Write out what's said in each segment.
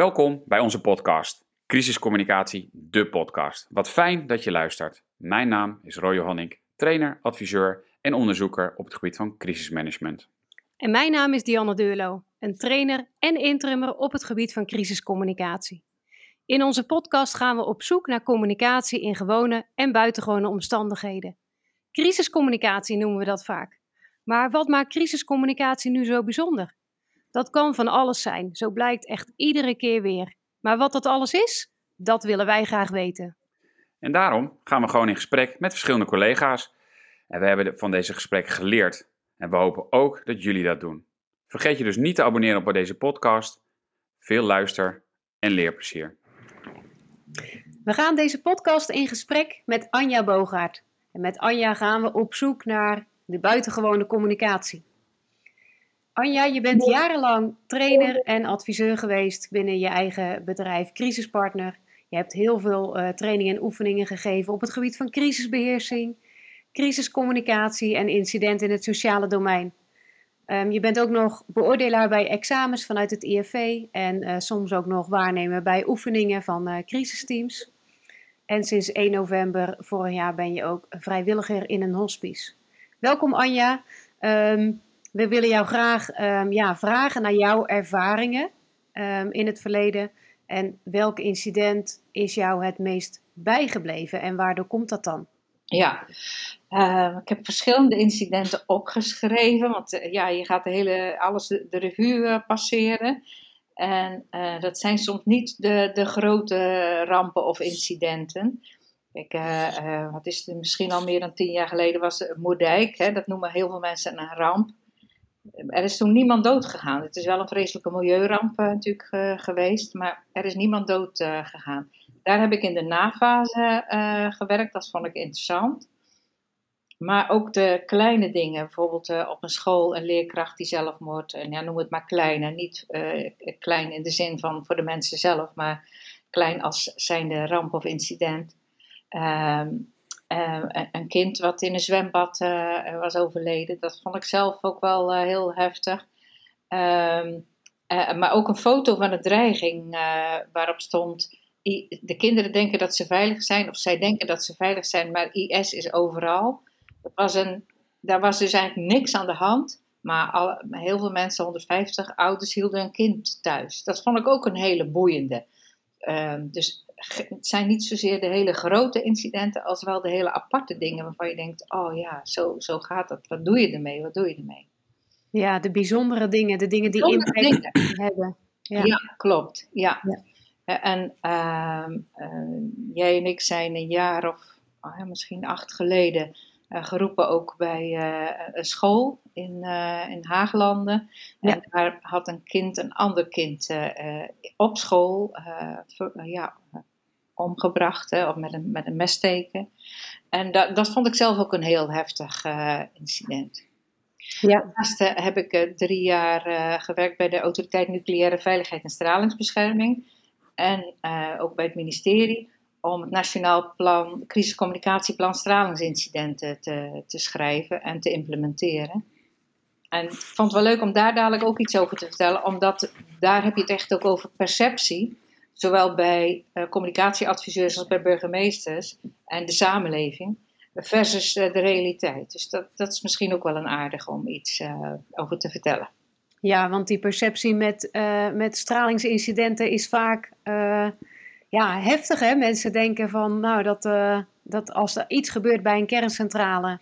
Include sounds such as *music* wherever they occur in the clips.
Welkom bij onze podcast, Crisiscommunicatie, de podcast. Wat fijn dat je luistert. Mijn naam is Roy Johannik, trainer, adviseur en onderzoeker op het gebied van crisismanagement. En mijn naam is Dianne Deurlo, een trainer en interimmer op het gebied van crisiscommunicatie. In onze podcast gaan we op zoek naar communicatie in gewone en buitengewone omstandigheden. Crisiscommunicatie noemen we dat vaak. Maar wat maakt crisiscommunicatie nu zo bijzonder? Dat kan van alles zijn, zo blijkt echt iedere keer weer. Maar wat dat alles is, dat willen wij graag weten. En daarom gaan we gewoon in gesprek met verschillende collega's. En we hebben van deze gesprekken geleerd. En we hopen ook dat jullie dat doen. Vergeet je dus niet te abonneren op deze podcast. Veel luister en leerplezier. We gaan deze podcast in gesprek met Anja Bogaert. En met Anja gaan we op zoek naar de buitengewone communicatie. Anja, je bent jarenlang trainer en adviseur geweest binnen je eigen bedrijf Crisispartner. Je hebt heel veel uh, trainingen en oefeningen gegeven op het gebied van crisisbeheersing, crisiscommunicatie en incidenten in het sociale domein. Um, je bent ook nog beoordelaar bij examens vanuit het IFV en uh, soms ook nog waarnemer bij oefeningen van uh, crisisteams. En sinds 1 november vorig jaar ben je ook vrijwilliger in een hospice. Welkom Anja. Um, we willen jou graag um, ja, vragen naar jouw ervaringen um, in het verleden. En welk incident is jou het meest bijgebleven en waardoor komt dat dan? Ja, uh, ik heb verschillende incidenten opgeschreven, want uh, ja, je gaat de hele, alles de, revue uh, passeren. En uh, dat zijn soms niet de, de grote rampen of incidenten. Ik, wat is het, misschien al meer dan tien jaar geleden was Moerdijk, hè, dat noemen heel veel mensen een ramp er is toen niemand dood gegaan. Het is wel een vreselijke milieuramp uh, natuurlijk uh, geweest, maar er is niemand dood uh, gegaan. Daar heb ik in de nafase gewerkt, dat vond ik interessant. Maar ook de kleine dingen, bijvoorbeeld op een school een leerkracht die zelfmoord, en ja, noem het maar klein, niet klein in de zin van voor de mensen zelf, maar klein als zijnde ramp of incident. Ehm, uh, een kind wat in een zwembad uh, was overleden. Dat vond ik zelf ook wel uh, heel heftig. Ehm, maar ook een foto van een dreiging waarop stond: de kinderen denken dat ze veilig zijn, of zij denken dat ze veilig zijn, maar IS is overal. Dat was een, daar was dus eigenlijk niks aan de hand. Maar al, heel veel mensen, 150 ouders, hielden een kind thuis. Dat vond ik ook een hele boeiende. Ehm, dus het zijn niet zozeer de hele grote incidenten, als wel de hele aparte dingen waarvan je denkt: oh ja, zo, zo gaat dat. Wat doe je ermee? Wat doe je ermee? Ja, de bijzondere dingen, de dingen die impact hebben. Ja. ja, klopt. Ja. ja. En uh, uh, jij en ik zijn een jaar of oh, misschien acht geleden geroepen ook bij uh, een school in, uh, in Haaglanden. Ja. En daar had een kind een ander kind op school ja, omgebracht, hè, of met een, met een messteken. En dat, dat vond ik zelf ook een heel heftig uh, incident. Ja. Daarnaast heb ik uh, drie jaar gewerkt bij de Autoriteit Nucleaire Veiligheid en Stralingsbescherming. En ook bij het ministerie om het Nationaal Plan, Crisiscommunicatieplan Stralingsincidenten te, te schrijven en te implementeren. En ik vond het wel leuk om daar dadelijk ook iets over te vertellen, omdat daar heb je het echt ook over perceptie zowel bij uh, communicatieadviseurs als bij burgemeesters en de samenleving, versus uh, de realiteit. Dus dat, dat is misschien ook wel een aardig om iets uh, over te vertellen. Ja, want die perceptie met, met stralingsincidenten is vaak ja, heftig. Hè? Mensen denken van, nou, dat, dat als er iets gebeurt bij een kerncentrale.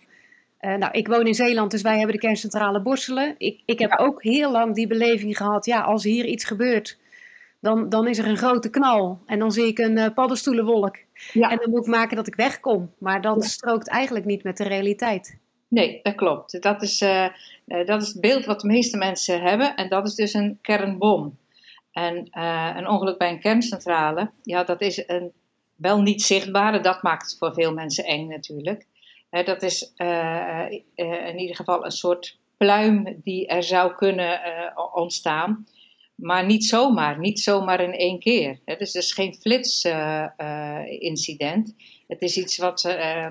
nou, ik woon in Zeeland, dus wij hebben de kerncentrale Borselen. Ik, ik heb ja. ook heel lang die beleving gehad, ja, als hier iets gebeurt dan, dan is er een grote knal. En dan zie ik een uh, paddenstoelenwolk. Ja. En dan moet ik maken dat ik wegkom. Maar dat strookt eigenlijk niet met de realiteit. Nee, dat klopt. Dat is, dat is het beeld wat de meeste mensen hebben. En dat is dus een kernbom. En een ongeluk bij een kerncentrale, ja, dat is een wel niet zichtbare. Dat maakt het voor veel mensen eng natuurlijk. dat is in ieder geval een soort pluim die er zou kunnen ontstaan maar niet zomaar, niet zomaar in één keer. Dus het is geen flitsincident. Het is iets wat, uh,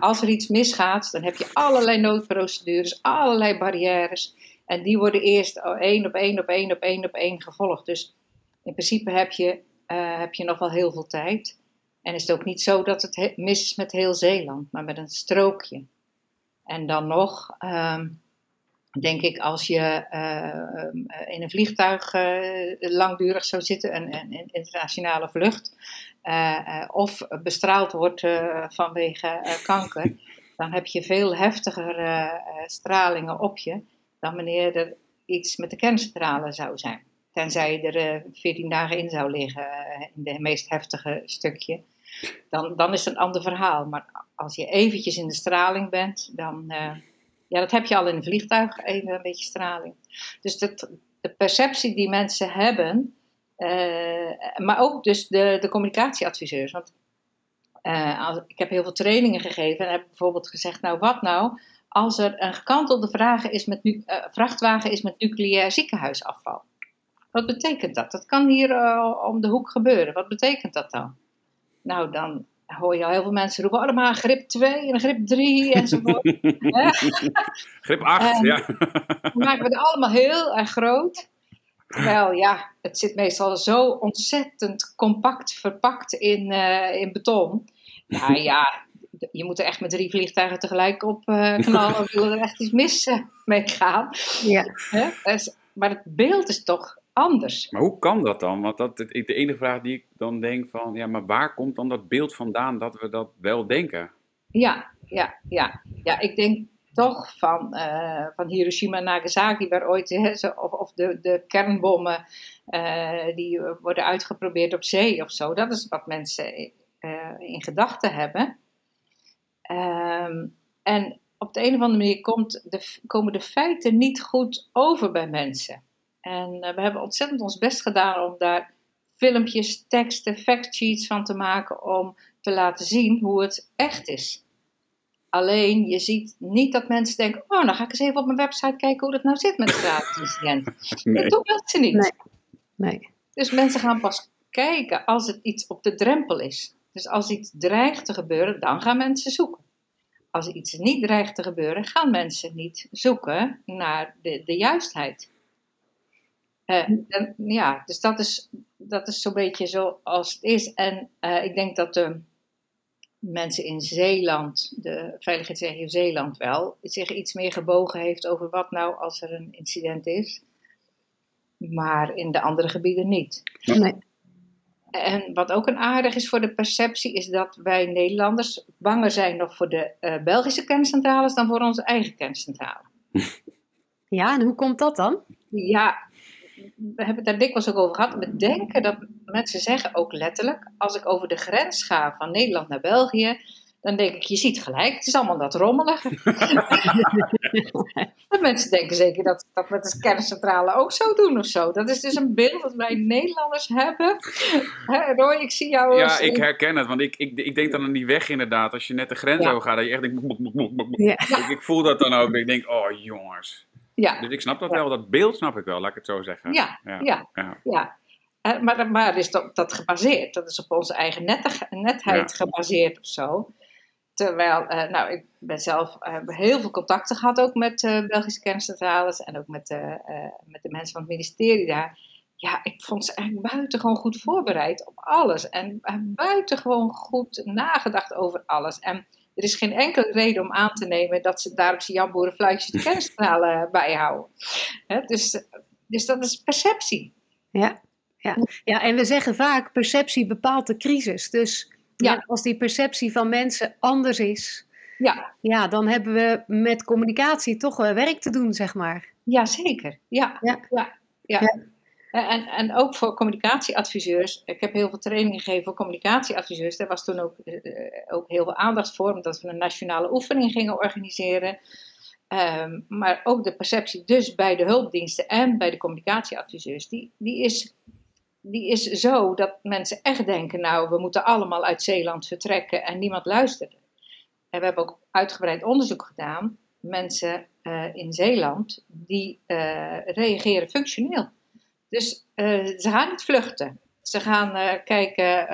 als er iets misgaat, dan heb je allerlei noodprocedures, allerlei barrières. En die worden eerst één op één op één op één op één gevolgd. Dus in principe heb je, eh, heb je nog wel heel veel tijd. En is het ook niet zo dat het mis is met heel Zeeland, maar met een strookje. En dan nog, ehm, denk ik, als je eh, in een vliegtuig langdurig zou zitten, een, een internationale vlucht, of bestraald wordt vanwege kanker, dan heb je veel heftiger stralingen op je dan wanneer er iets met de kerncentrale zou zijn. Tenzij je er 14 eh, dagen in zou liggen, eh, in de meest heftige stukje. Dan, dan is het een ander verhaal. Maar als je eventjes in de straling bent, dan... Uh, ja, dat heb je al in een vliegtuig, even een beetje straling. Dus dat, de perceptie die mensen hebben, maar ook dus de, de communicatieadviseurs. Want als, ik heb heel veel trainingen gegeven en heb bijvoorbeeld gezegd, nou wat nou als er een gekantelde vraag is met nu, vrachtwagen is met nucleair ziekenhuisafval? Wat betekent dat? Dat kan hier uh, om de hoek gebeuren. Wat betekent dat dan? Nou, dan hoor je al heel veel mensen roepen, oh, maar grip 2 en grip 3 enzovoort. *laughs* grip 8, ja. dan maken we het allemaal heel erg groot. Terwijl, ja, het zit meestal zo ontzettend compact verpakt in, uh, in beton. Nou ja, je moet er echt met drie vliegtuigen tegelijk op uh, *laughs* knallen, of wil er echt iets mis uh, mee gaan. Ja. Dus, maar het beeld is toch anders. Maar hoe kan dat dan? Want dat, de enige vraag die ik dan denk van, ja, maar waar komt dan dat beeld vandaan dat we dat wel denken? Ja, ja, ja. Ja, ik denk toch van, uh, van Hiroshima en Nagasaki, waar ooit, of, of de, de kernbommen uh, die worden uitgeprobeerd op zee of zo. Dat is wat mensen uh, in gedachten hebben. Um, en op de een of andere manier komt de, komen de feiten niet goed over bij mensen. En uh, we hebben ontzettend ons best gedaan om daar filmpjes, teksten, factsheets van te maken om te laten zien hoe het echt is. Alleen je ziet niet dat mensen denken: Oh, dan ga ik eens even op mijn website kijken hoe dat nou zit met incident. *laughs* Nee. Dat doen mensen niet. Nee. nee. Dus mensen gaan pas kijken als het iets op de drempel is. Dus als iets dreigt te gebeuren, dan gaan mensen zoeken. Als iets niet dreigt te gebeuren, gaan mensen niet zoeken naar de, de juistheid. Uh, ja, dus dat is, dat is zo'n beetje zoals het is. En uh, ik denk dat de mensen in Zeeland, de veiligheidsregio Zeeland wel, zich iets meer gebogen heeft over wat nou als er een incident is. Maar in de andere gebieden niet. Nee. En wat ook een aardig is voor de perceptie, is dat wij Nederlanders banger zijn nog voor de uh, Belgische kerncentrales dan voor onze eigen kerncentrale. *laughs* Ja, en hoe komt dat dan? Ja, we hebben het daar dikwijls ook over gehad. We denken dat mensen zeggen ook letterlijk, als ik over de grens ga van Nederland naar België, dan denk ik, je ziet gelijk, het is allemaal dat rommelige. *laughs* mensen denken zeker dat dat met de kerncentrale ook zo doen of zo. Dat is dus een beeld dat wij Nederlanders hebben. Roy, ik zie jou... Ja, ik herken het, want ik, ik, ik denk dan aan die weg inderdaad. Als je net de grens ja. over gaat, dat je echt denkt... Ja. Ik, ik, voel dat dan ook. Ik denk, oh jongens. Ja. Dus ik snap dat wel, dat beeld snap ik wel, laat ik het zo zeggen. Ja, ja, ja. ja. Uh, maar, maar is dat, dat gebaseerd? Dat is op onze eigen netheid gebaseerd of zo. Terwijl, uh, nou, ik ben zelf uh, heel veel contacten gehad ook met uh, Belgische kerncentrales en ook met, met de mensen van het ministerie daar. Ja, ik vond ze eigenlijk buitengewoon goed voorbereid op alles en buitengewoon goed nagedacht over alles. En er is geen enkele reden om aan te nemen dat ze daar op zijn jamboerenfluitjes de *laughs* kerncentrale bijhouden. Hè, dus, dus dat is perceptie. Ja, ja. ja, en we zeggen vaak perceptie bepaalt de crisis. Dus ja. als die perceptie van mensen anders is, ja. Ja, dan hebben we met communicatie toch werk te doen, zeg maar. Jazeker, ja. ja. ja. ja. ja. En, en ook voor communicatieadviseurs. Ik heb heel veel trainingen gegeven voor communicatieadviseurs. Daar was toen ook, uh, ook heel veel aandacht voor, omdat we een nationale oefening gingen organiseren. Um, maar ook de perceptie dus bij de hulpdiensten en bij de communicatieadviseurs, die, die, is, die is zo dat mensen echt denken, nou, we moeten allemaal uit Zeeland vertrekken en niemand luistert. En we hebben ook uitgebreid onderzoek gedaan. Mensen uh, in Zeeland, die uh, reageren functioneel. Dus uh, ze gaan niet vluchten. Ze gaan kijken,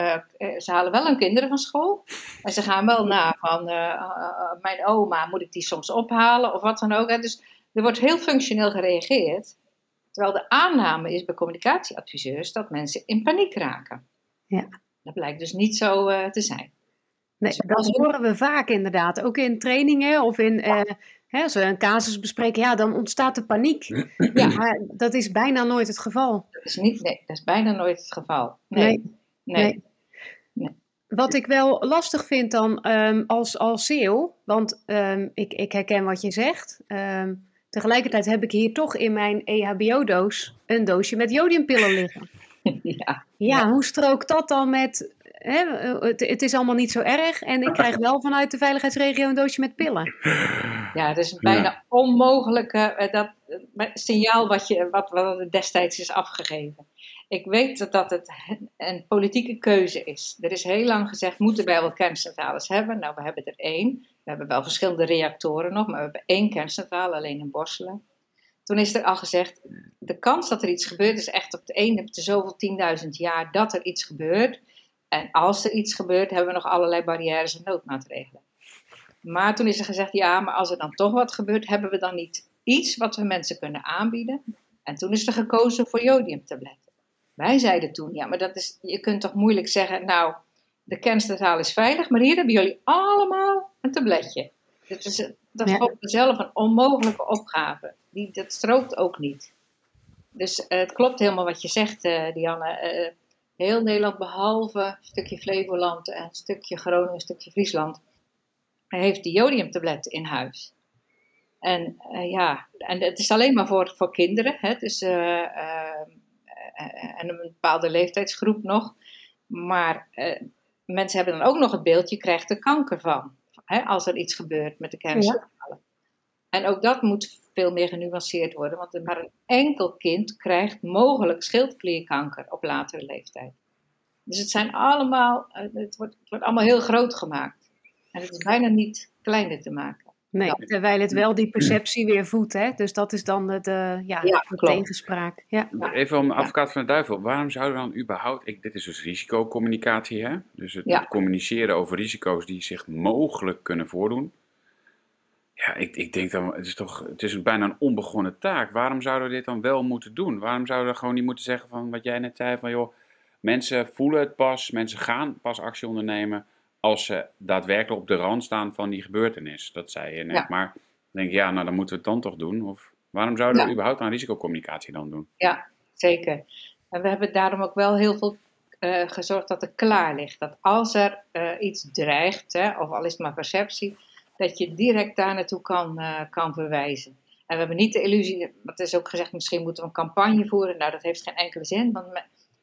ze halen wel hun kinderen van school. En ze gaan wel na van, mijn oma, moet ik die soms ophalen of wat dan ook. Hè. Dus er wordt heel functioneel gereageerd. Terwijl de aanname is bij communicatieadviseurs dat mensen in paniek raken. Ja. Dat blijkt dus niet zo eh, te zijn. Nee, Dus dat horen we vaak inderdaad. Ook in trainingen of in, eh, hè, als we een casus bespreken, ja, dan ontstaat er paniek. *clears throat* Ja. Maar dat is bijna nooit het geval. Dat is, niet, nee, dat is bijna nooit het geval. Nee. Nee. nee. nee. Nee. Wat ik wel lastig vind dan ehm, als, als CEO, want ehm, ik, ik herken wat je zegt. Ehm, tegelijkertijd heb ik hier toch in mijn EHBO-doos een doosje met jodiumpillen liggen. *laughs* ja. Ja, hoe strookt dat dan met... Hè, het, het is allemaal niet zo erg en ik krijg wel vanuit de veiligheidsregio een doosje met pillen. ja, dat is een bijna onmogelijke eh, dat, eh, signaal wat, je, wat, wat destijds is afgegeven. Ik weet dat, het een politieke keuze is. Er is heel lang gezegd, moeten wij wel kerncentrales hebben? Nou, we hebben er één. We hebben wel verschillende reactoren nog, maar we hebben één kerncentrale, alleen in Borselen. Toen is er al gezegd, de kans dat er iets gebeurt is echt op de ene op de zoveel 10.000 jaar dat er iets gebeurt. En als er iets gebeurt, hebben we nog allerlei barrières en noodmaatregelen. Maar toen is er gezegd, ja, maar als er dan toch wat gebeurt, hebben we dan niet iets wat we mensen kunnen aanbieden? En toen is er gekozen voor jodiumtabletten. Wij zeiden toen, ja, maar dat is, je kunt toch moeilijk zeggen, nou, de kerncentrale is veilig, maar hier hebben jullie allemaal een tabletje. Dat, is, dat Ja. vond een onmogelijke opgave. Die, dat strookt ook niet. Dus eh, het klopt helemaal wat je zegt, eh, Dianne. Eh, heel Nederland, behalve een stukje Flevoland en een stukje Groningen, een stukje Friesland, heeft die jodiumtabletten in huis. En ja, en het is alleen maar voor, voor kinderen, hè, dus, en een bepaalde leeftijdsgroep nog. Maar eh, mensen hebben dan ook nog het beeld, je krijgt er kanker van, hè, als er iets gebeurt met de kerncentrale. En ook dat moet veel meer genuanceerd worden, want maar een enkel kind krijgt mogelijk schildklierkanker op latere leeftijd. Dus het zijn allemaal, eh, het wordt, het wordt allemaal heel groot gemaakt. En het is bijna niet kleiner te maken. Nee, Ja. terwijl het wel die perceptie weer voedt. Hè? Dus dat is dan de, de, ja, Ja, de tegenspraak. Ja. Even om advocaat van de duivel. Waarom zouden we dan überhaupt... Ik, dit is dus risicocommunicatie, hè? Dus het, Ja. het communiceren over risico's die zich mogelijk kunnen voordoen. Ja, ik, ik denk dan... Het is toch... Het is bijna een onbegonnen taak. Waarom zouden we dit dan wel moeten doen? Waarom zouden we gewoon niet moeten zeggen van wat jij net zei van... joh, mensen voelen het pas, mensen gaan pas actie ondernemen... als ze daadwerkelijk op de rand staan van die gebeurtenis. Dat zei je net. Ja. Maar dan denk ik, ja, nou dan moeten we het dan toch doen. Of waarom zouden we Ja. überhaupt aan risicocommunicatie dan doen? Ja, zeker. En we hebben daarom ook wel heel veel eh, gezorgd dat er klaar ligt. Dat als er eh, iets dreigt, hè, of al is het maar perceptie, dat je direct daar naartoe kan, eh, kan verwijzen. En we hebben niet de illusie, er is ook gezegd, misschien moeten we een campagne voeren. Nou, dat heeft geen enkele zin, want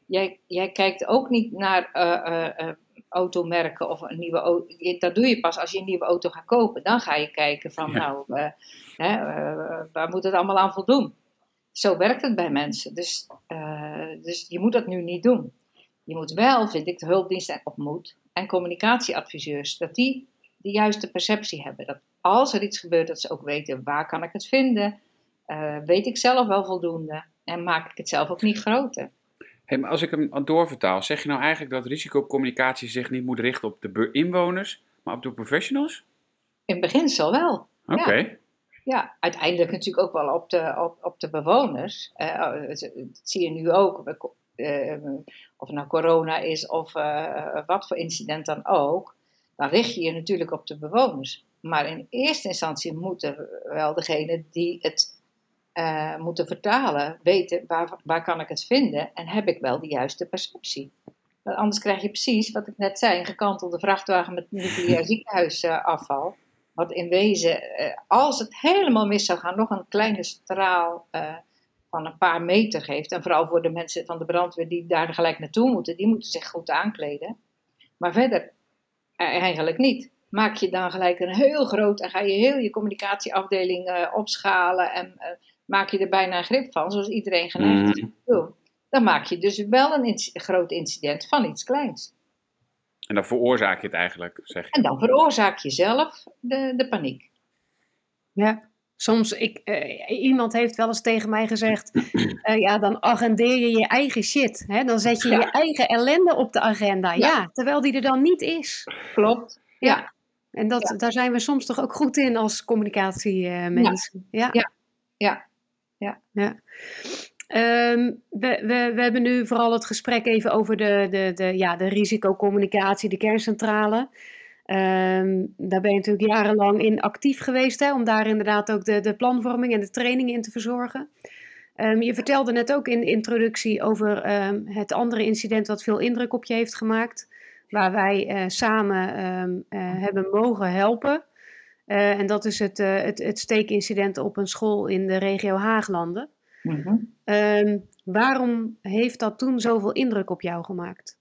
jij, jij kijkt ook niet naar automerken of een nieuwe auto. Dat doe je pas als je een nieuwe auto gaat kopen. Dan ga je kijken van, Ja. nou, eh, hè, eh, waar moet het allemaal aan voldoen? Zo werkt het bij mensen. Dus, eh, dus je moet dat nu niet doen. Je moet wel, vind ik, de hulpdiensten op moed en communicatieadviseurs, dat die de juiste perceptie hebben. Dat als er iets gebeurt, dat ze ook weten waar kan ik het vinden. Weet ik zelf wel voldoende en maak ik het zelf ook niet groter. Hey, maar als ik hem doorvertaal, zeg je nou eigenlijk dat risicocommunicatie zich niet moet richten op de inwoners, maar op de professionals? In beginsel wel. Oké. Ja, uiteindelijk natuurlijk ook wel op de, op, op de bewoners. Eh, dat dat zie je nu ook. We ko- eh, of het nou corona is of eh, wat voor incident dan ook. Dan richt je je natuurlijk op de bewoners. Maar in eerste instantie moeten wel degene die het eh, moeten vertalen weten waar, waar kan ik het vinden en heb ik wel de juiste perceptie. Want anders krijg je precies wat ik net zei: een gekantelde vrachtwagen met nucleair *laughs* ziekenhuisafval. Wat in wezen, eh, als het helemaal mis zou gaan, nog een kleine straal eh, van een paar meter geeft. En vooral voor de mensen van de brandweer die daar gelijk naartoe moeten, die moeten zich goed aankleden. Maar verder eh, eigenlijk niet. Maak je dan gelijk een heel groot en ga je heel je communicatieafdeling opschalen en maak je er bijna een grip van, zoals iedereen geneigd is Mhm. te doen. Dan maak je dus wel een groot incident van iets kleins. En dan veroorzaak je het eigenlijk, zeg je. En dan veroorzaak je zelf de, de paniek. Ja, soms, ik, eh, iemand heeft wel eens tegen mij gezegd, *clears throat* eh, ja, dan agendeer je je eigen shit. Hè? Dan zet je Ja. je eigen ellende op de agenda. Ja. terwijl die er dan niet is. Klopt. Ja. En dat, daar zijn we soms toch ook goed in als communicatiemensen. ja. Ja. Ja. Ja. ja. Ehm, we, we, we hebben nu vooral het gesprek even over de, de, de, ja, de risicocommunicatie, de kerncentrale. Ehm, daar ben je natuurlijk jarenlang in actief geweest, hè, om daar inderdaad ook de, de planvorming en de training in te verzorgen. Ehm, je vertelde net ook in de introductie over het andere incident wat veel indruk op je heeft gemaakt, waar wij uh, samen uh, hebben mogen helpen. Uh, en dat is het, het, het steekincident op een school in de regio Haaglanden. Mm waarom heeft dat toen zoveel indruk op jou gemaakt?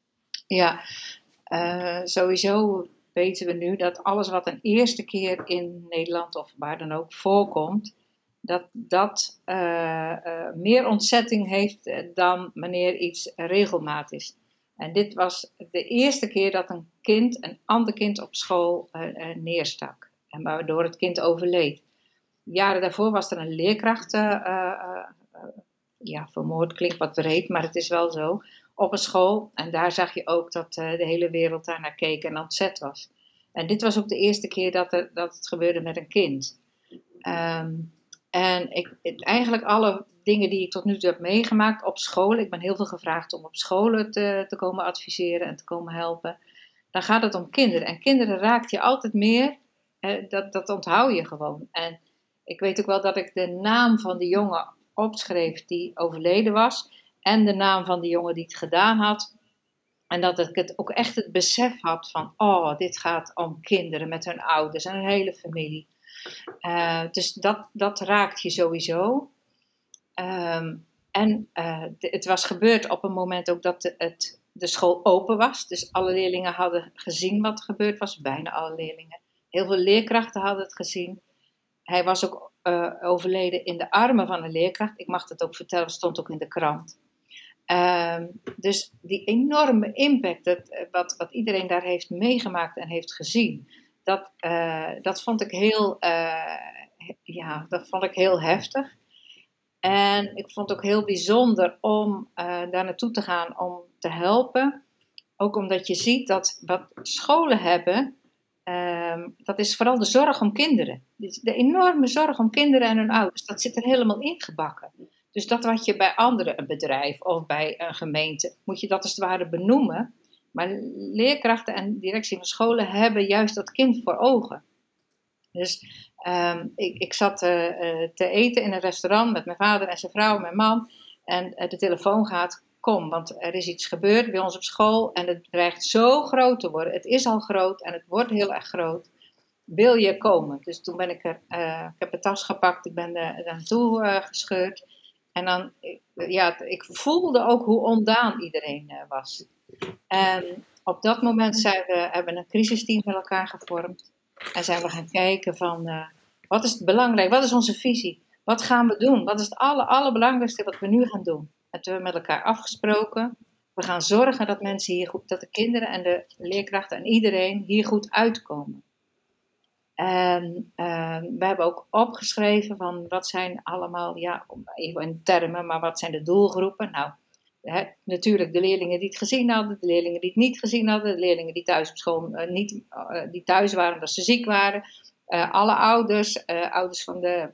Ja, sowieso weten we nu dat alles wat een eerste keer in Nederland of waar dan ook voorkomt, dat dat uh, uh, meer ontzetting heeft dan wanneer iets regelmaat is. En dit was de eerste keer dat een kind een ander kind op school uh, neerstak. En waardoor het kind overleed. Jaren daarvoor was er een leerkracht, ja, vermoord klinkt wat breed, maar het is wel zo op een school. En daar zag je ook dat de hele wereld daar naar keek en ontzet was. En dit was ook de eerste keer dat, er, dat het gebeurde met een kind. Um, en ik, eigenlijk alle dingen die ik tot nu toe heb meegemaakt op school. Ik ben heel veel gevraagd om op scholen te, te komen adviseren en te komen helpen. Dan gaat het om kinderen. En kinderen raakt je altijd meer. Dat, dat onthoud je gewoon. En ik weet ook wel dat ik de naam van de jongen opschreef die overleden was. En de naam van de jongen die het gedaan had. En dat ik het ook echt het besef had van, oh, dit gaat om kinderen met hun ouders en hun hele familie. Uh, dus dat, dat raakt je sowieso. Um, en de, het was gebeurd op een moment ook dat de, het, de school open was. Dus alle leerlingen hadden gezien wat er gebeurd was, bijna alle leerlingen. Heel veel leerkrachten hadden het gezien. Hij was ook uh, overleden in de armen van een leerkracht. Ik mag het ook vertellen, stond ook in de krant. Um, dus die enorme impact, dat, eh, wat, wat iedereen daar heeft meegemaakt en heeft gezien, dat, uh, dat vond ik heel, ja, dat vond ik heel heftig. En ik vond het ook heel bijzonder om daar naartoe te gaan om te helpen. Ook omdat je ziet dat wat scholen hebben, um, dat is vooral de zorg om kinderen. De enorme zorg om kinderen en hun ouders, dat zit er helemaal ingebakken. Dus dat wat je bij anderen, een bedrijf of bij een gemeente, moet je dat als het ware benoemen. Maar leerkrachten en directie van scholen hebben juist dat kind voor ogen. Dus um, ik, ik, zat uh, te eten in een restaurant met mijn vader en zijn vrouw en mijn man. En uh, de telefoon gaat, kom, want er is iets gebeurd bij ons op school en het dreigt zo groot te worden. Het is al groot en het wordt heel erg groot. Wil je komen? Dus toen ben ik er, ik heb de tas gepakt, ik ben er naartoe gescheurd. En dan, ja, ik voelde ook hoe ondaan iedereen uh, was. En op dat moment zijn we, hebben we een crisisteam met elkaar gevormd. En zijn we gaan kijken van, uh, wat is het belangrijk? Wat is onze visie? Wat gaan we doen? Wat is het aller, allerbelangrijkste wat we nu gaan doen? Toen hebben we met elkaar afgesproken. We gaan zorgen dat mensen hier goed, dat de kinderen en de leerkrachten en iedereen hier goed uitkomen. En uh, we hebben ook opgeschreven van wat zijn allemaal, ja, even in termen, maar wat zijn de doelgroepen? Nou, hè, natuurlijk de leerlingen die het gezien hadden, de leerlingen die het niet gezien hadden, de leerlingen die thuis op school uh, niet, uh, die thuis waren omdat ze ziek waren, alle ouders, ouders van de,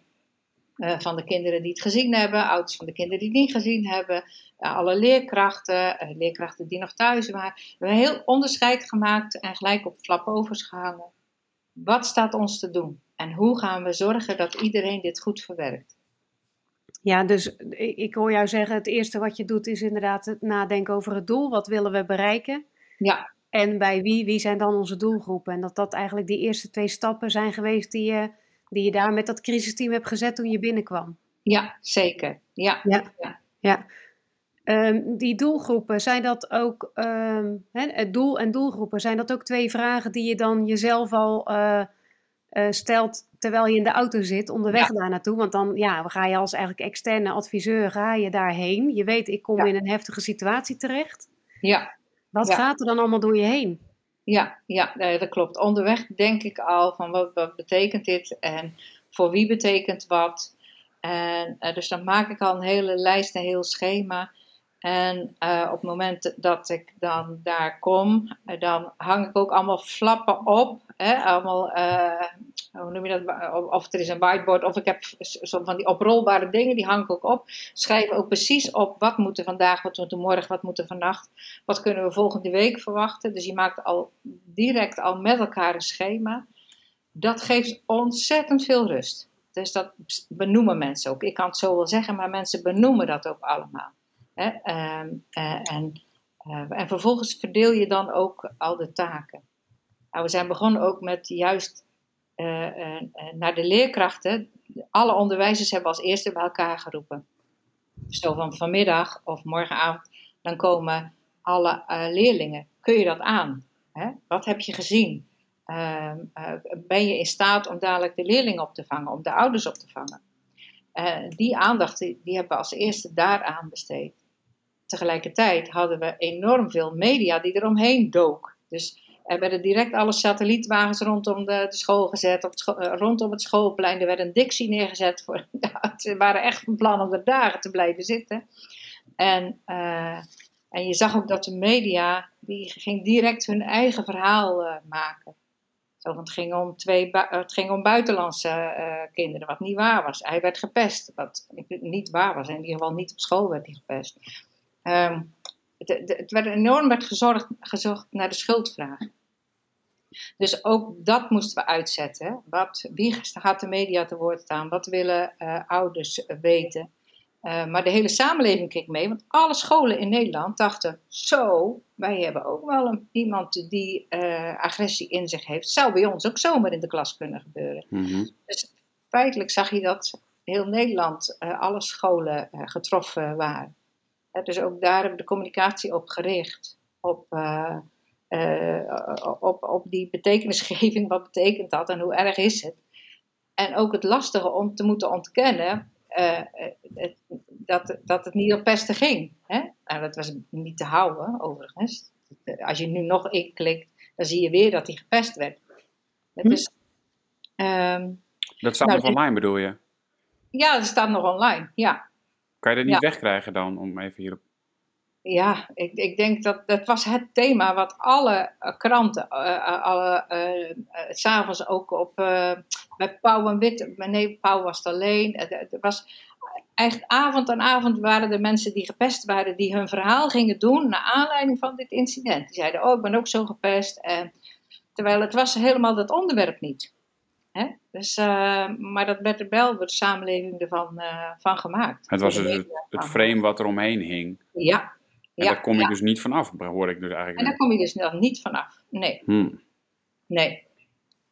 van de kinderen die het gezien hebben, ouders van de kinderen die het niet gezien hebben, alle leerkrachten, leerkrachten die nog thuis waren. We hebben heel onderscheid gemaakt en gelijk op flapovers gehangen. Wat staat ons te doen? En hoe gaan we zorgen dat iedereen dit goed verwerkt? Ja, dus ik hoor jou zeggen, het eerste wat je doet is inderdaad het nadenken over het doel. Wat willen we bereiken? Ja. En bij wie, wie zijn dan onze doelgroepen? En dat dat eigenlijk die eerste twee stappen zijn geweest die je, die je daar met dat crisisteam hebt gezet toen je binnenkwam. Ja, zeker. Ja. ja. ja. ja. Um, die doelgroepen, zijn dat ook, um, hè, het doel en doelgroepen, zijn dat ook twee vragen die je dan jezelf al uh, uh, stelt terwijl je in de auto zit, onderweg ja. daar naartoe? Want dan ja, ga je als eigenlijk externe adviseur, ga je daarheen. Je weet, ik kom ja. in een heftige situatie terecht. Ja. Wat gaat er dan allemaal door je heen? Ja, ja dat klopt. Onderweg denk ik al van wat, wat betekent dit en voor wie betekent wat. En uh, dus dan maak ik al een hele lijst, een heel schema. En uh, op het moment dat ik dan daar kom, dan hang ik ook allemaal flappen op. Hè? Allemaal Of er is een whiteboard, of ik heb zo van die oprolbare dingen, die hang ik ook op. Schrijf ook precies op wat moet er vandaag, wat moet er morgen, wat moet er vannacht, wat kunnen we volgende week verwachten. Dus je maakt al direct al met elkaar een schema. Dat geeft ontzettend veel rust. Dus dat benoemen mensen ook. Ik kan het zo wel zeggen, maar mensen benoemen dat ook allemaal. Ehm, eh, en, uh, en vervolgens verdeel je dan ook al de taken. Nou, we zijn begonnen ook met juist naar de leerkrachten. Alle onderwijzers hebben als eerste bij elkaar geroepen. Zo van vanmiddag of morgenavond, dan komen alle leerlingen. Kun je dat aan? Hè? Wat heb je gezien? Ehm, ben je in staat om dadelijk de leerlingen op te vangen, om de ouders op te vangen? die aandacht die, die hebben we als eerste daaraan besteed. Tegelijkertijd hadden we enorm veel media die eromheen dook. Dus er werden direct alle satellietwagens rondom de, de school gezet, eh, rondom het schoolplein. Er werd een dictie neergezet. Voor, *laughs* waren echt van plan om er dagen te blijven zitten. En, uh, en je zag ook dat de media, die ging direct hun eigen verhaal uh, maken. Zo, het, ging om twee, het ging om buitenlandse kinderen, wat niet waar was. Hij werd gepest, wat niet waar was. In ieder geval niet op school werd hij gepest. Um, het, het werd enorm werd gezorgd, gezocht naar de schuldvraag. Dus ook dat moesten we uitzetten. Wat, wie gaat de media te woord staan? Wat willen uh, ouders weten? Uh, maar de hele samenleving keek mee, want alle scholen in Nederland dachten: zo, wij hebben ook wel een, iemand die uh, agressie in zich heeft. Zou bij ons ook zomaar in de klas kunnen gebeuren. Mm -hmm. Dus feitelijk zag je dat heel Nederland, alle scholen getroffen waren dus ook daar hebben we de communicatie op gericht. Op, op, op die betekenisgeving, wat betekent dat en hoe erg is het? En ook het lastige om te moeten ontkennen uh, het, dat, dat het niet op pesten ging. Hè? En dat was niet te houden, overigens. Als je nu nog ik klikt, dan zie je weer dat hij gepest werd. Hm? Dus, um, dat staat nou, nog online, bedoel je? Ja, dat staat nog online, ja. Kan je dat niet wegkrijgen dan, om even hierop... Ja, ik, ik denk dat dat was het thema wat alle uh, kranten, uh, alle, uh, s'avonds ook op, bij Pauw en Wit, nee, Pauw was het alleen. Het was, echt avond aan avond waren er mensen die gepest waren, die hun verhaal gingen doen naar aanleiding van dit incident. Die zeiden, oh, ik ben ook zo gepest. En, terwijl het was helemaal dat onderwerp niet. Hè? Dus, uh, maar dat werd er wel door de samenleving ervan uh, van gemaakt. Het was dus het, het frame wat er omheen hing. Ja. En ja, daar kom je ja. dus niet vanaf, hoor ik dus eigenlijk. En daar kom je dus nog niet vanaf. Nee. Hmm. Nee.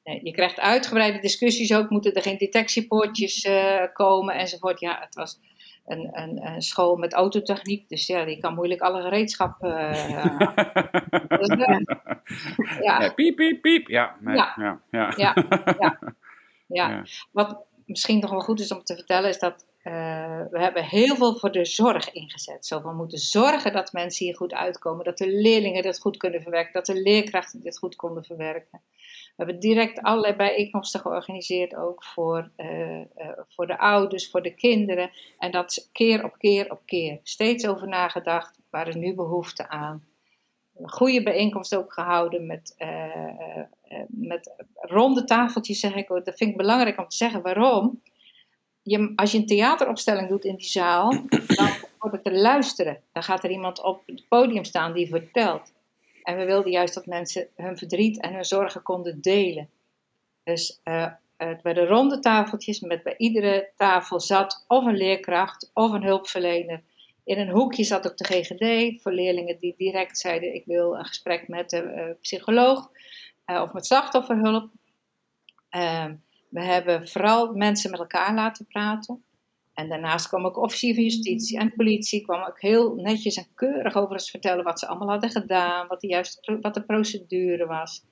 nee. Je krijgt uitgebreide discussies ook. Moeten er geen detectiepoortjes uh, komen enzovoort. Ja, het was een, een, een, school met autotechniek. Dus ja, die kan moeilijk alle gereedschap. *laughs* dus, ja. ja. Piep, piep, piep. Ja, nee, ja. Ja, ja. ja, ja, *laughs* ja. Wat misschien nog wel goed is om te vertellen, is dat uh, we hebben heel veel voor de zorg ingezet. Zo van moeten zorgen dat mensen hier goed uitkomen, dat de leerlingen dit goed kunnen verwerken, dat de leerkrachten dit goed konden verwerken. We hebben direct allerlei bijeenkomsten georganiseerd, ook voor, uh, uh, voor de ouders, voor de kinderen. En dat keer op keer op keer. Steeds over nagedacht, waar is nu behoefte aan? Een goede bijeenkomst ook gehouden met, met ronde tafeltjes, zeg ik. Dat vind ik belangrijk om te zeggen. Waarom? Je, als je een theateropstelling doet in die zaal, *clears throat* dan wordt het te luisteren. Dan gaat er iemand op het podium staan die vertelt. En we wilden juist dat mensen hun verdriet en hun zorgen konden delen. Dus uh, het werden ronde tafeltjes met bij iedere tafel zat of een leerkracht of een hulpverlener. In een hoekje zat ook de GGD voor leerlingen die direct zeiden: Ik wil een gesprek met de uh, psycholoog uh, of met slachtofferhulp. We hebben vooral mensen met elkaar laten praten. En daarnaast kwam ook officier van justitie en politie, kwam ook heel netjes en keurig over ons vertellen wat ze allemaal hadden gedaan, wat de, juiste, wat de procedure was.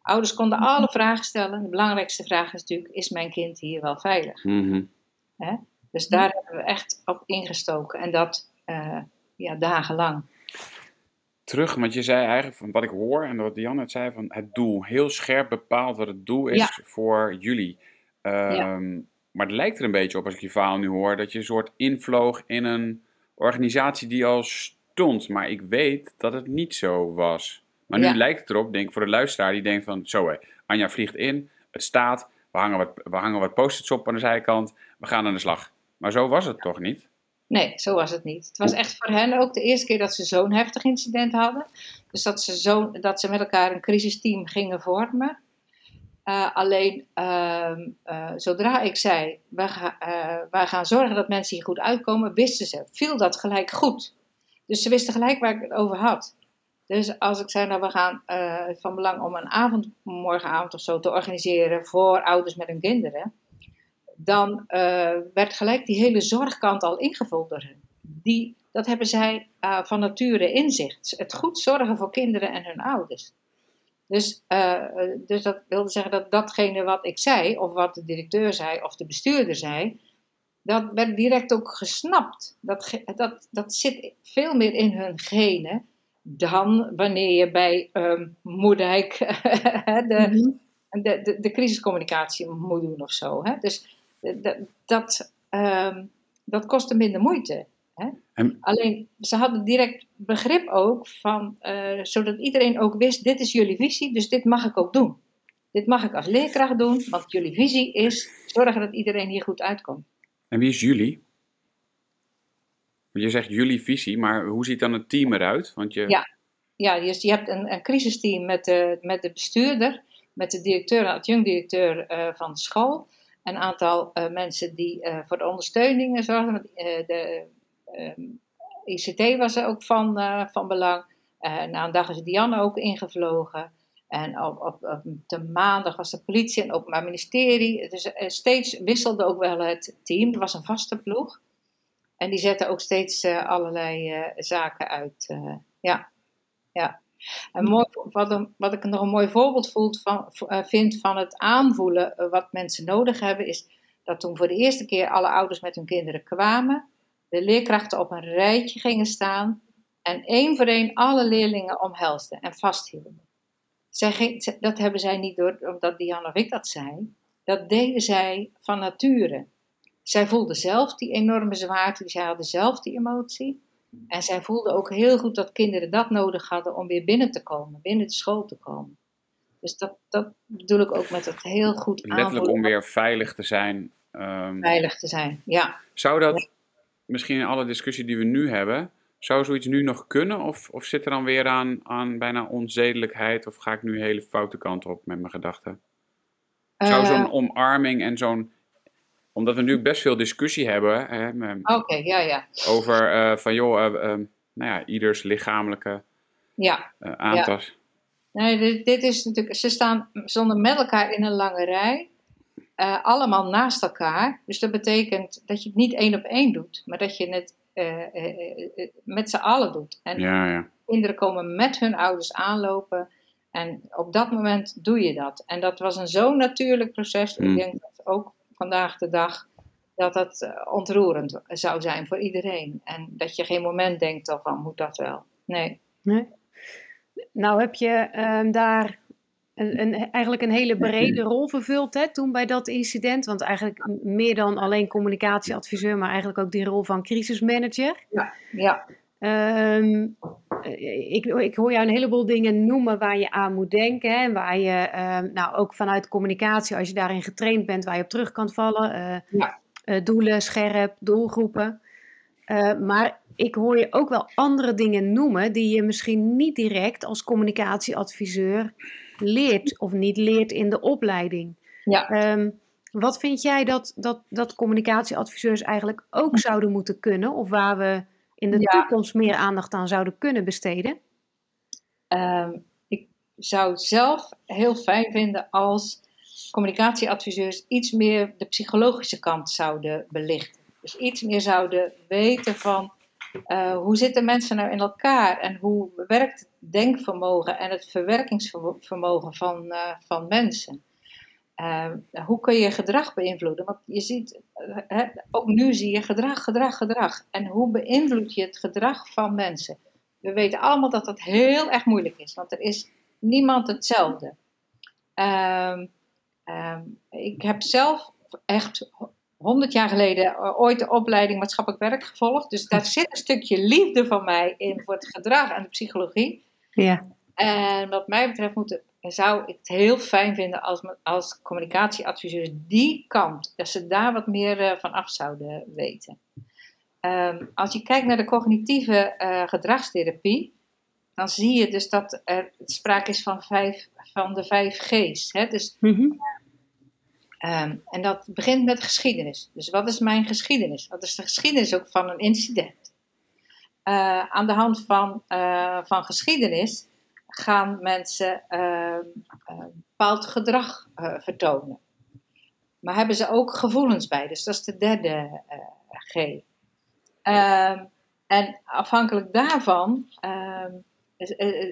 Ouders konden alle vragen stellen. De belangrijkste vraag is natuurlijk, is mijn kind hier wel veilig? Mm -hmm. Hè? Dus daar hebben we echt op ingestoken en dat uh, ja, dagenlang. Terug, want je zei eigenlijk van wat ik hoor en wat Jan net zei, van het doel. Heel scherp bepaald wat het doel is Ja. voor jullie. Ehm, Ja. Maar het lijkt er een beetje op, als ik je verhaal nu hoor, dat je een soort invloog in een organisatie die al stond. Maar ik weet dat het niet zo was. Maar nu Ja. lijkt het erop, denk ik, voor de luisteraar die denkt van, zo hé, Anja vliegt in, het staat, we we hangen wat, we hangen wat post-its op aan de zijkant, we gaan aan de slag. Maar zo was het toch niet? Nee, zo was het niet. Het was echt voor hen ook de eerste keer dat ze zo'n heftig incident hadden. Dus dat ze, zo, dat ze met elkaar een crisisteam gingen vormen. Uh, alleen uh, uh, zodra ik zei, wij, ga, wij, gaan zorgen dat mensen hier goed uitkomen, wisten ze, viel dat gelijk goed. Dus ze wisten gelijk waar ik het over had. Dus als ik zei, nou we gaan van belang om een avond, morgenavond of zo te organiseren voor ouders met hun kinderen dan uh, werd gelijk die hele zorgkant al ingevuld door hen. Die, dat hebben zij uh, van nature in zich. Het goed zorgen voor kinderen en hun ouders. Dus, uh, dus dat wilde zeggen dat datgene wat ik zei, of wat de directeur zei, of de bestuurder zei, dat werd direct ook gesnapt. Dat, dat, dat zit veel meer in hun genen dan wanneer je bij um, Moerdijk *laughs* de, mm -hmm. de, de, de, crisiscommunicatie moet doen of zo. Hè? Dus dat, dat, um, dat kostte minder moeite. Hè? En... Alleen, ze hadden direct begrip ook van, uh, zodat iedereen ook wist, dit is jullie visie, dus dit mag ik ook doen. Dit mag ik als leerkracht doen, want jullie visie is zorgen dat iedereen hier goed uitkomt. En wie is jullie? Je zegt jullie visie, maar hoe ziet dan het team eruit? Want je... Ja, ja dus je hebt een, een crisisteam met de, met de bestuurder, met de directeur en adjunct-directeur uh, van de school een aantal uh, mensen die uh, voor de ondersteuning zorgen. Uh, de ICT was er ook van, van belang. na een dag is Diane ook ingevlogen. En op, op, de maandag was de politie en openbaar ministerie. Dus steeds wisselde ook wel het team. Er was een vaste ploeg. En die zetten ook steeds allerlei zaken uit. ja, ja. En mooi, wat, ik nog een mooi voorbeeld voelt van, uh, vind van het aanvoelen uh, wat mensen nodig hebben, is dat toen voor de eerste keer alle ouders met hun kinderen kwamen, de leerkrachten op een rijtje gingen staan en één voor één alle leerlingen omhelsden en vasthielden. Dat hebben zij niet door omdat Diane of ik dat zei, dat deden zij van nature. Zij voelden zelf die enorme zwaarte, zij hadden zelf die emotie. En zij voelde ook heel goed dat kinderen dat nodig hadden om weer binnen te komen, binnen de school te komen. Dus dat, dat bedoel ik ook met het heel goed Letterlijk om weer veilig te zijn. Um, veilig te zijn, ja. Zou dat, misschien in alle discussie die we nu hebben, zou zoiets nu nog kunnen? Of, of zit er dan weer aan, aan bijna onzedelijkheid? Of ga ik nu hele foute kant op met mijn gedachten? Zou zo'n uh, omarming en zo'n omdat we nu best veel discussie hebben. Hè, okay, ja, ja. Over uh, van joh, uh, uh, nou ja, ieders lichamelijke ja, aantas. Ja. Nee, dit, dit, is natuurlijk, ze staan zonder met elkaar in een lange rij. allemaal naast elkaar. Dus dat betekent dat je het niet één op één doet, maar dat je het met z'n allen doet. En ja, ja. kinderen komen met hun ouders aanlopen. En op dat moment doe je dat. En dat was een zo natuurlijk proces. Mm. Ik denk dat ook vandaag de dag dat dat eh, ontroerend zou zijn voor iedereen. En dat je geen moment denkt van, moet dat wel? Nee. nee. Nou heb je um, daar een, een, eigenlijk een hele brede rol vervuld hè, toen bij dat incident. Want eigenlijk meer dan alleen communicatieadviseur, maar eigenlijk ook die rol van crisismanager. Ja, ja. Um, ik, ik, hoor jou een heleboel dingen noemen waar je aan moet denken. Hè, waar je um, nou, ook vanuit communicatie, als je daarin getraind bent, waar je op terug kan vallen. Uh, ja. uh, doelen, scherp, doelgroepen. Uh, maar ik hoor je ook wel andere dingen noemen die je misschien niet direct als communicatieadviseur leert of niet leert in de opleiding. Ja. Um, wat vind jij dat, dat, dat communicatieadviseurs eigenlijk ook zouden moeten kunnen? Of waar we in de ja. toekomst meer aandacht aan zouden kunnen besteden? Um, ik zou het zelf heel fijn vinden als communicatieadviseurs iets meer de psychologische kant zouden belichten. Dus iets meer zouden weten van uh, hoe zitten mensen nou in elkaar en hoe werkt het denkvermogen en het verwerkingsvermogen van, uh, van mensen. Uh, hoe kun je gedrag beïnvloeden? Want je ziet, uh, ook nu zie je gedrag, gedrag, gedrag. En hoe beïnvloed je het gedrag van mensen? We weten allemaal dat dat heel erg moeilijk is, want er is niemand hetzelfde. Uh, ik heb zelf echt honderd jaar geleden eh, ooit de opleiding maatschappelijk werk gevolgd. Dus daar zit een stukje liefde van mij in voor het gedrag en de psychologie. Ja. En wat mij betreft moeten zou ik het heel fijn vinden als, als communicatieadviseurs die kant, dat ze daar wat meer uh, van af zouden weten. Ehm, als je kijkt naar de cognitieve uh, gedragstherapie, dan zie je dus dat er sprake is van, vijf, van de vijf G's. Hè? Dus, um, en dat begint met geschiedenis. Dus wat is mijn geschiedenis? Wat is de geschiedenis ook van een incident? Uh, aan de hand van, uh, van geschiedenis gaan mensen uh, bepaald gedrag vertonen. Maar hebben ze ook gevoelens bij? Dus dat is de derde G. Ehm, en afhankelijk daarvan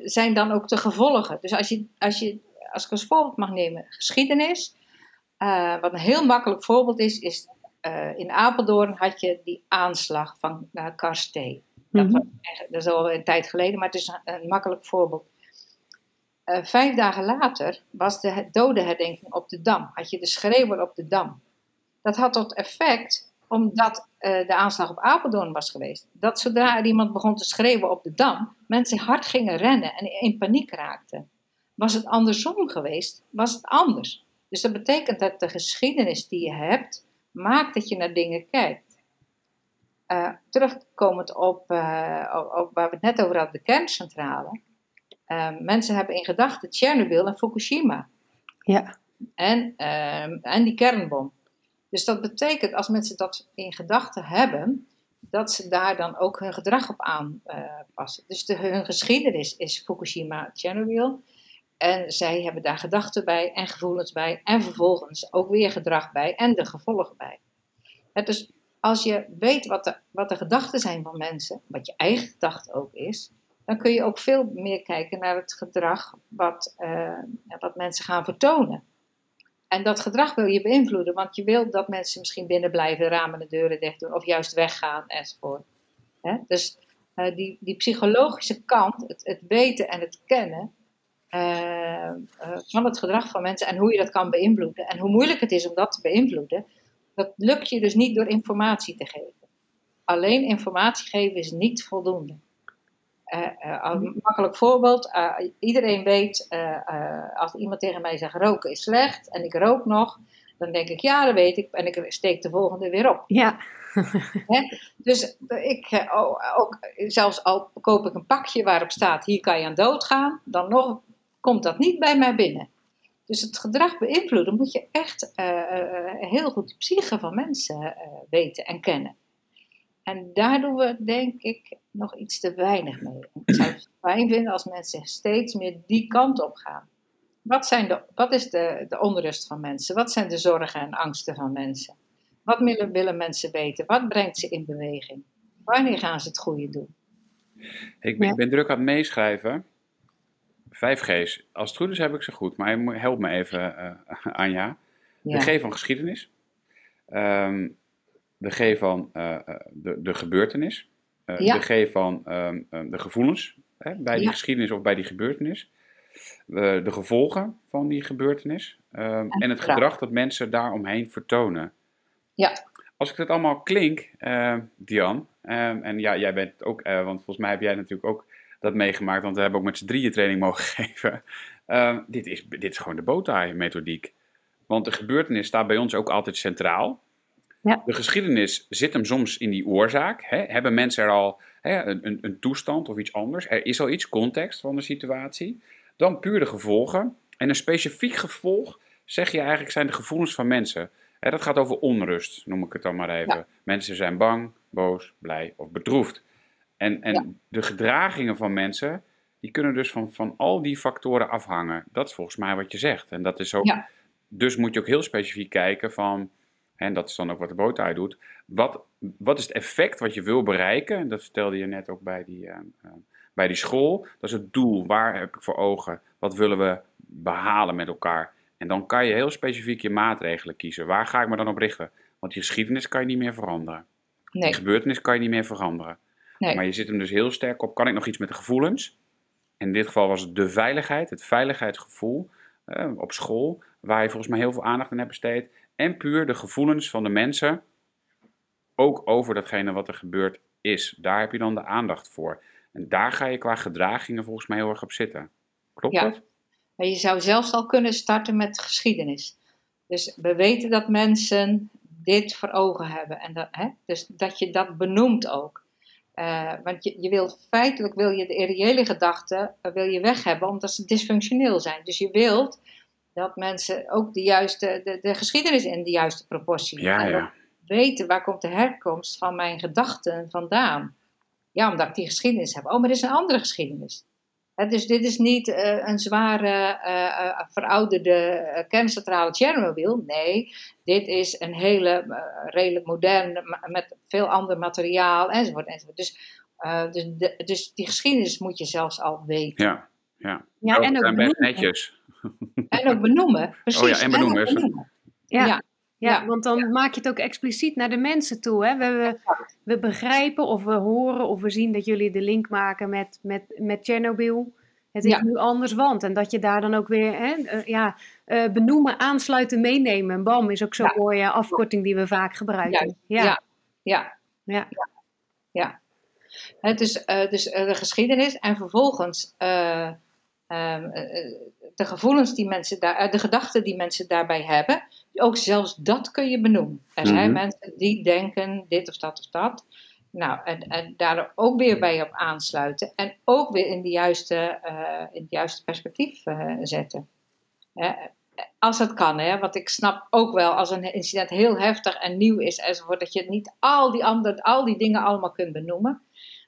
zijn dan ook de gevolgen. Dus als, je, als, je, als ik als voorbeeld mag nemen, geschiedenis. wat een heel makkelijk voorbeeld is, is in Apeldoorn had je die aanslag van uh, Karstee. Dat, mhm. dat, is al een tijd geleden, maar het is een, een makkelijk voorbeeld. Uh, vijf dagen later was de dodenherdenking op de Dam. Had je de schreeuwer op de Dam. Dat had tot effect omdat uh, de aanslag op Apeldoorn was geweest. Dat zodra er iemand begon te schreeuwen op de Dam, mensen hard gingen rennen en in paniek raakten. Was het andersom geweest, was het anders. Dus dat betekent dat de geschiedenis die je hebt, maakt dat je naar dingen kijkt. Uh, terugkomend op, op, waar we het net over hadden, de kerncentrale. Uh, mensen hebben in gedachten Tsjernobyl en Fukushima. Ja. En, ehm, en die kernbom. Dus dat betekent, als mensen dat in gedachten hebben, dat ze daar dan ook hun gedrag op aanpassen. dus de, hun geschiedenis is Fukushima, Tsjernobyl. En zij hebben daar gedachten bij en gevoelens bij. En vervolgens ook weer gedrag bij en de gevolgen bij. Het is als je weet wat de, wat de gedachten zijn van mensen, wat je eigen gedachte ook is, dan kun je ook veel meer kijken naar het gedrag wat, uh, wat mensen gaan vertonen. En dat gedrag wil je beïnvloeden, want je wil dat mensen misschien binnen blijven, ramen en deuren dicht doen, of juist weggaan enzovoort. Hè? Dus uh, die, die psychologische kant, het, het weten en het kennen uh, van het gedrag van mensen en hoe je dat kan beïnvloeden en hoe moeilijk het is om dat te beïnvloeden, dat lukt je dus niet door informatie te geven. Alleen informatie geven is niet voldoende. Uh, uh, een makkelijk voorbeeld, uh, iedereen weet, als iemand tegen mij zegt roken is slecht en ik rook nog, dan denk ik ja, dat weet ik en ik steek de volgende weer op. Ja. *laughs* dus ik, ook, zelfs al koop ik een pakje waarop staat hier kan je aan doodgaan, dan nog komt dat niet bij mij binnen. Dus het gedrag beïnvloeden moet je echt uh, heel goed de psyche van mensen uh, weten en kennen. En daar doen we denk ik nog iets te weinig mee. Ik zou het fijn vinden als mensen steeds meer die kant op gaan. Wat, zijn de, wat is de, de onrust van mensen? Wat zijn de zorgen en angsten van mensen? Wat willen, willen mensen weten? Wat brengt ze in beweging? Wanneer gaan ze het goede doen? Ik ben, ik ben druk aan het meeschrijven. 5G's. Als het goed is, heb ik ze goed. Maar help me even, uh, Anja. De G van geschiedenis. Um, de G van uh, de, de gebeurtenis. Uh, ja. De G van um, de gevoelens hè, bij die ja. geschiedenis of bij die gebeurtenis. de gevolgen van die gebeurtenis. Um, en het gedrag dat mensen daaromheen vertonen. Ja. Als ik dat allemaal klink, Dian, en ja, jij bent ook, want volgens mij heb jij natuurlijk ook dat meegemaakt, want we hebben ook met z'n drieën training mogen *laughs* geven. Dit, is, dit is gewoon de botai-methodiek. Want de gebeurtenis staat bij ons ook altijd centraal. Ja. De geschiedenis zit hem soms in die oorzaak. Hè? Hebben mensen er al hè, een, een toestand of iets anders? Er is al iets, context van de situatie. Dan puur de gevolgen. En een specifiek gevolg, zeg je eigenlijk, zijn de gevoelens van mensen. Hè, dat gaat over onrust, noem ik het dan maar even. Ja. Mensen zijn bang, boos, blij of bedroefd. En, en ja. de gedragingen van mensen, die kunnen dus van, van al die factoren afhangen. Dat is volgens mij wat je zegt. En dat is ook, dus moet je ook heel specifiek kijken van, en dat is dan ook wat de boot doet, wat, wat is het effect wat je wil bereiken? En dat vertelde je net ook bij die, uh, uh, bij die school. Dat is het doel, waar heb ik voor ogen? Wat willen we behalen met elkaar? En dan kan je heel specifiek je maatregelen kiezen. Waar ga ik me dan op richten? Want die geschiedenis kan je niet meer veranderen. Nee. Die gebeurtenis kan je niet meer veranderen. Nee. Maar je zit hem dus heel sterk op, kan ik nog iets met de gevoelens? In dit geval was het de veiligheid, het veiligheidsgevoel uh, op school, waar je volgens mij heel veel aandacht aan hebt besteed. En puur de gevoelens van de mensen, ook over datgene wat er gebeurd is. Daar heb je dan de aandacht voor. En daar ga je qua gedragingen volgens mij heel erg op zitten. Klopt ja. dat? Maar je zou zelfs al kunnen starten met geschiedenis. Dus we weten dat mensen dit voor ogen hebben. En dat, hè, dus dat je dat benoemt ook. Uh, want je, je wilt, feitelijk wil je de reële gedachten uh, wil je weg hebben, omdat ze dysfunctioneel zijn. Dus je wilt dat mensen ook de juiste, de, de geschiedenis in de juiste proportie Ja, ja. weten waar komt de herkomst van mijn gedachten vandaan. Ja, omdat ik die geschiedenis heb. Oh, maar dit is een andere geschiedenis. Dus dit is niet uh, een zware, uh, verouderde kerncentrale Chernobyl. Nee, dit is een hele redelijk modern, met veel ander materiaal enzovoort. enzovoort. Dus, dus, de, dus die geschiedenis moet je zelfs al weten. Ja, ja. Ja, en ook benoemen. netjes. En ook benoemen. Precies. Oh ja, en benoemen. Ja. Ja. Ja, Ja. want dan maak je het ook expliciet naar de mensen toe. Hè? We, we, we begrijpen of we horen of we zien dat jullie de link maken met, met, met Chernobyl. Het is Ja. nu anders, want. En dat je daar dan ook weer hè, eh, ja, eh, benoemen, aansluiten, meenemen. BAM is ook zo'n Ja. mooie afkorting die we vaak gebruiken. Ja. Ja. Ja. Ja. Ja. Het is dus, dus eh, de geschiedenis en vervolgens eh, ehm, eh, de gevoelens die mensen daar, eh, de gedachten die mensen daarbij hebben. Ook zelfs dat kun je benoemen. Er zijn Mhm. mensen die denken dit of dat of dat. Nou, en, en daar ook weer bij op aansluiten. En ook weer in, de juiste, eh, in het juiste perspectief eh, zetten. Als het kan, hè, want ik snap ook wel als een incident heel heftig en nieuw is enzovoort, dat je niet al die, andere, al die dingen allemaal kunt benoemen.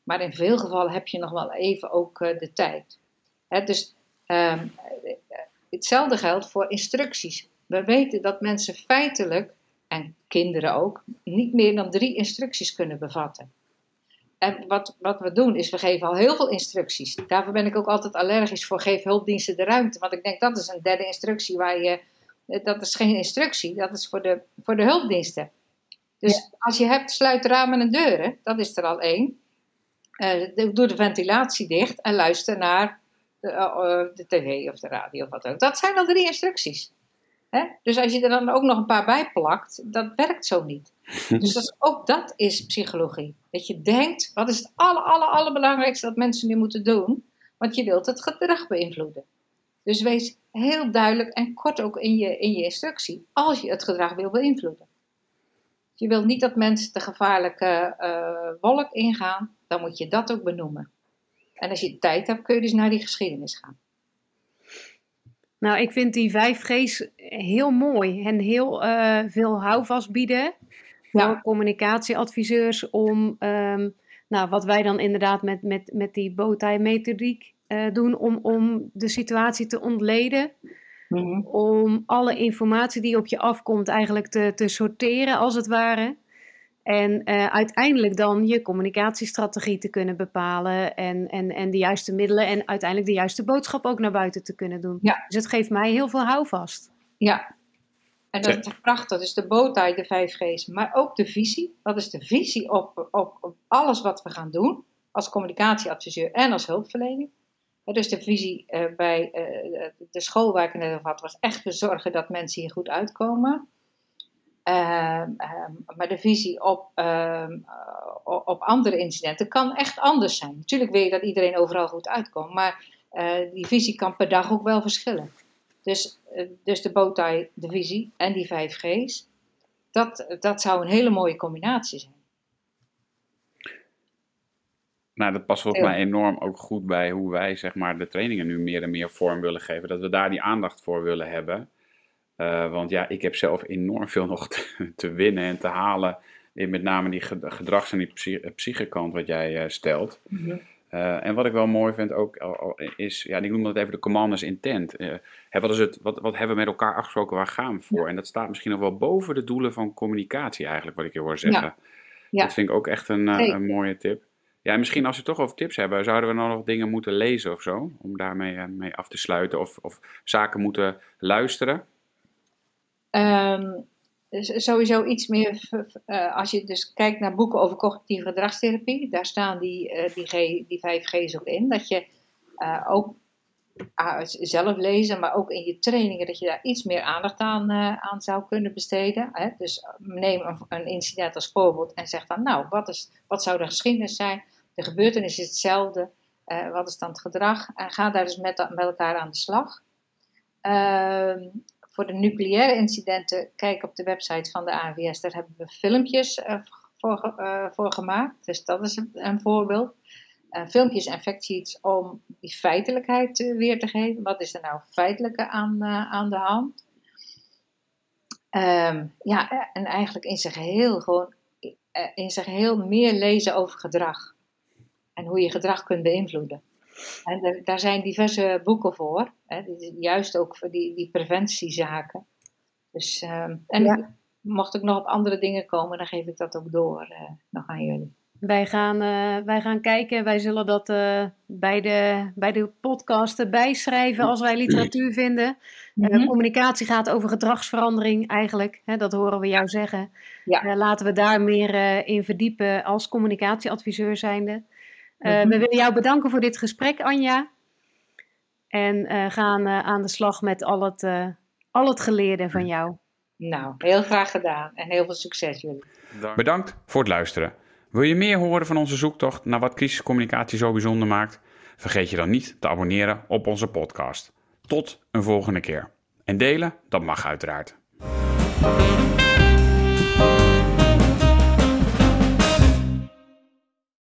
Maar in veel gevallen heb je nog wel even ook eh, de tijd. Dus ehm, eh, hetzelfde geldt voor instructies. We weten dat mensen feitelijk, en kinderen ook, niet meer dan drie instructies kunnen bevatten. En wat, wat we doen is, we geven al heel veel instructies. Daarvoor ben ik ook altijd allergisch voor, geef hulpdiensten de ruimte. Want ik denk, dat is een derde instructie waar je, eh, dat is geen instructie, dat is voor de, voor de hulpdiensten. Dus als je hebt, sluit ramen en deuren, dat is er al één. Eh, doe de ventilatie dicht en luister naar de, eh, eh, de tv of de radio of wat ook. Dat zijn al drie instructies. Hè? Dus als je er dan ook nog een paar bij plakt, dat werkt zo niet. *laughs* Dus dat is, ook dat is psychologie. Dat je denkt, wat is het aller, aller, allerbelangrijkste dat mensen nu moeten doen? Want je wilt het gedrag beïnvloeden. Dus wees heel duidelijk en kort ook in je, in je instructie, als je het gedrag wil beïnvloeden. Je wilt niet dat mensen de gevaarlijke eh, wolk ingaan, dan moet je dat ook benoemen. En als je tijd hebt, kun je dus naar die geschiedenis gaan. Nou, ik vind die 5G's heel mooi en heel eh, veel houvast bieden voor Ja. communicatieadviseurs om, ehm, nou, wat wij dan inderdaad met, met, met die bowtie-methodiek eh, doen, om, om de situatie te ontleden, om alle informatie die op je afkomt eigenlijk te, te sorteren, als het ware. En eh, uiteindelijk dan je communicatiestrategie te kunnen bepalen en, en, en de juiste middelen en uiteindelijk de juiste boodschap ook naar buiten te kunnen doen. Ja. Dus het geeft mij heel veel houvast. Ja, en dat is prachtig. Dus de bootheid, de 5G's, maar ook de visie. Dat is de visie op, op, op alles wat we gaan doen als communicatieadviseur en als hulpverlening. Dus de visie eh, bij eh, de school waar ik het net over had, was echt te zorgen dat mensen hier goed uitkomen. Ehm, ehm, maar de visie op, ehm, eh, op andere incidenten kan echt anders zijn. Natuurlijk wil je dat iedereen overal goed uitkomt, maar eh, die visie kan per dag ook wel verschillen. Dus, eh, dus de bowtie, de visie en die 5G's, dat, dat zou een hele mooie combinatie zijn. Nou, dat past volgens mij enorm ook goed bij hoe wij zeg maar, de trainingen nu meer en meer vorm willen geven. Dat we daar die aandacht voor willen hebben. Eh, want ja, ik heb zelf enorm veel nog te, te winnen en te halen. In met name die ge- gedrags- en die eh, psychekant wat jij eh, stelt. Eh, en wat ik wel mooi vind ook is, ja, ik noem dat even de commanders intent. Hè, wat, is het, wat, wat hebben we met elkaar afgesproken, waar gaan we voor? En dat staat misschien nog wel boven de doelen van communicatie eigenlijk, wat ik je hoor zeggen. Ja. Dat vind ik ook echt een, mooie tip. Ja, en misschien als we het toch over tips hebben, zouden we nou nog dingen moeten lezen of zo? Om daarmee mee af te sluiten of, of zaken moeten luisteren? Ehm, dus sowieso iets meer, eh, als je dus kijkt naar boeken over cognitieve gedragstherapie, daar staan die, eh, die, G, die 5G's ook in. Dat je eh, ook ah, zelf lezen, maar ook in je trainingen, dat je daar iets meer aandacht aan, aan zou kunnen besteden. Hè? Dus neem een, een incident als voorbeeld en zeg dan, nou, wat, is, wat zou de geschiedenis zijn? De gebeurtenis is hetzelfde. Wat is dan het gedrag? En ga daar dus met, met elkaar aan de slag. Ehm, voor de nucleaire incidenten, kijk op de website van de AWS. Daar hebben we filmpjes uh, voor, uh, voor, gemaakt. Dus dat is een, voorbeeld. Uh, filmpjes en factsheets om die feitelijkheid weer te geven. Wat is er nou feitelijke aan, aan de hand? Um, ja, en eigenlijk in zijn geheel gewoon in zijn geheel meer lezen over gedrag. En hoe je gedrag kunt beïnvloeden. En daar zijn diverse boeken voor. Hè, juist ook voor die, die preventiezaken. Dus, uh, en mocht ik nog op andere dingen komen, dan geef ik dat ook door uh, nog aan jullie. Wij gaan, uh, wij gaan kijken, wij zullen dat uh, bij, de, bij de podcast bijschrijven als wij literatuur vinden. Mm -hmm. communicatie gaat over gedragsverandering eigenlijk, hè, dat horen we jou zeggen. Ja. laten we daar meer in verdiepen als communicatieadviseur zijnde. Uh, mm-hmm. We willen jou bedanken voor dit gesprek, Anja. En uh, gaan uh, aan de slag met al het, al het geleerde van jou. Nou, heel graag gedaan en heel veel succes jullie. Bedankt voor het luisteren. Wil je meer horen van onze zoektocht naar wat crisiscommunicatie zo bijzonder maakt? Vergeet je dan niet te abonneren op onze podcast. Tot een volgende keer. En delen, dat mag uiteraard.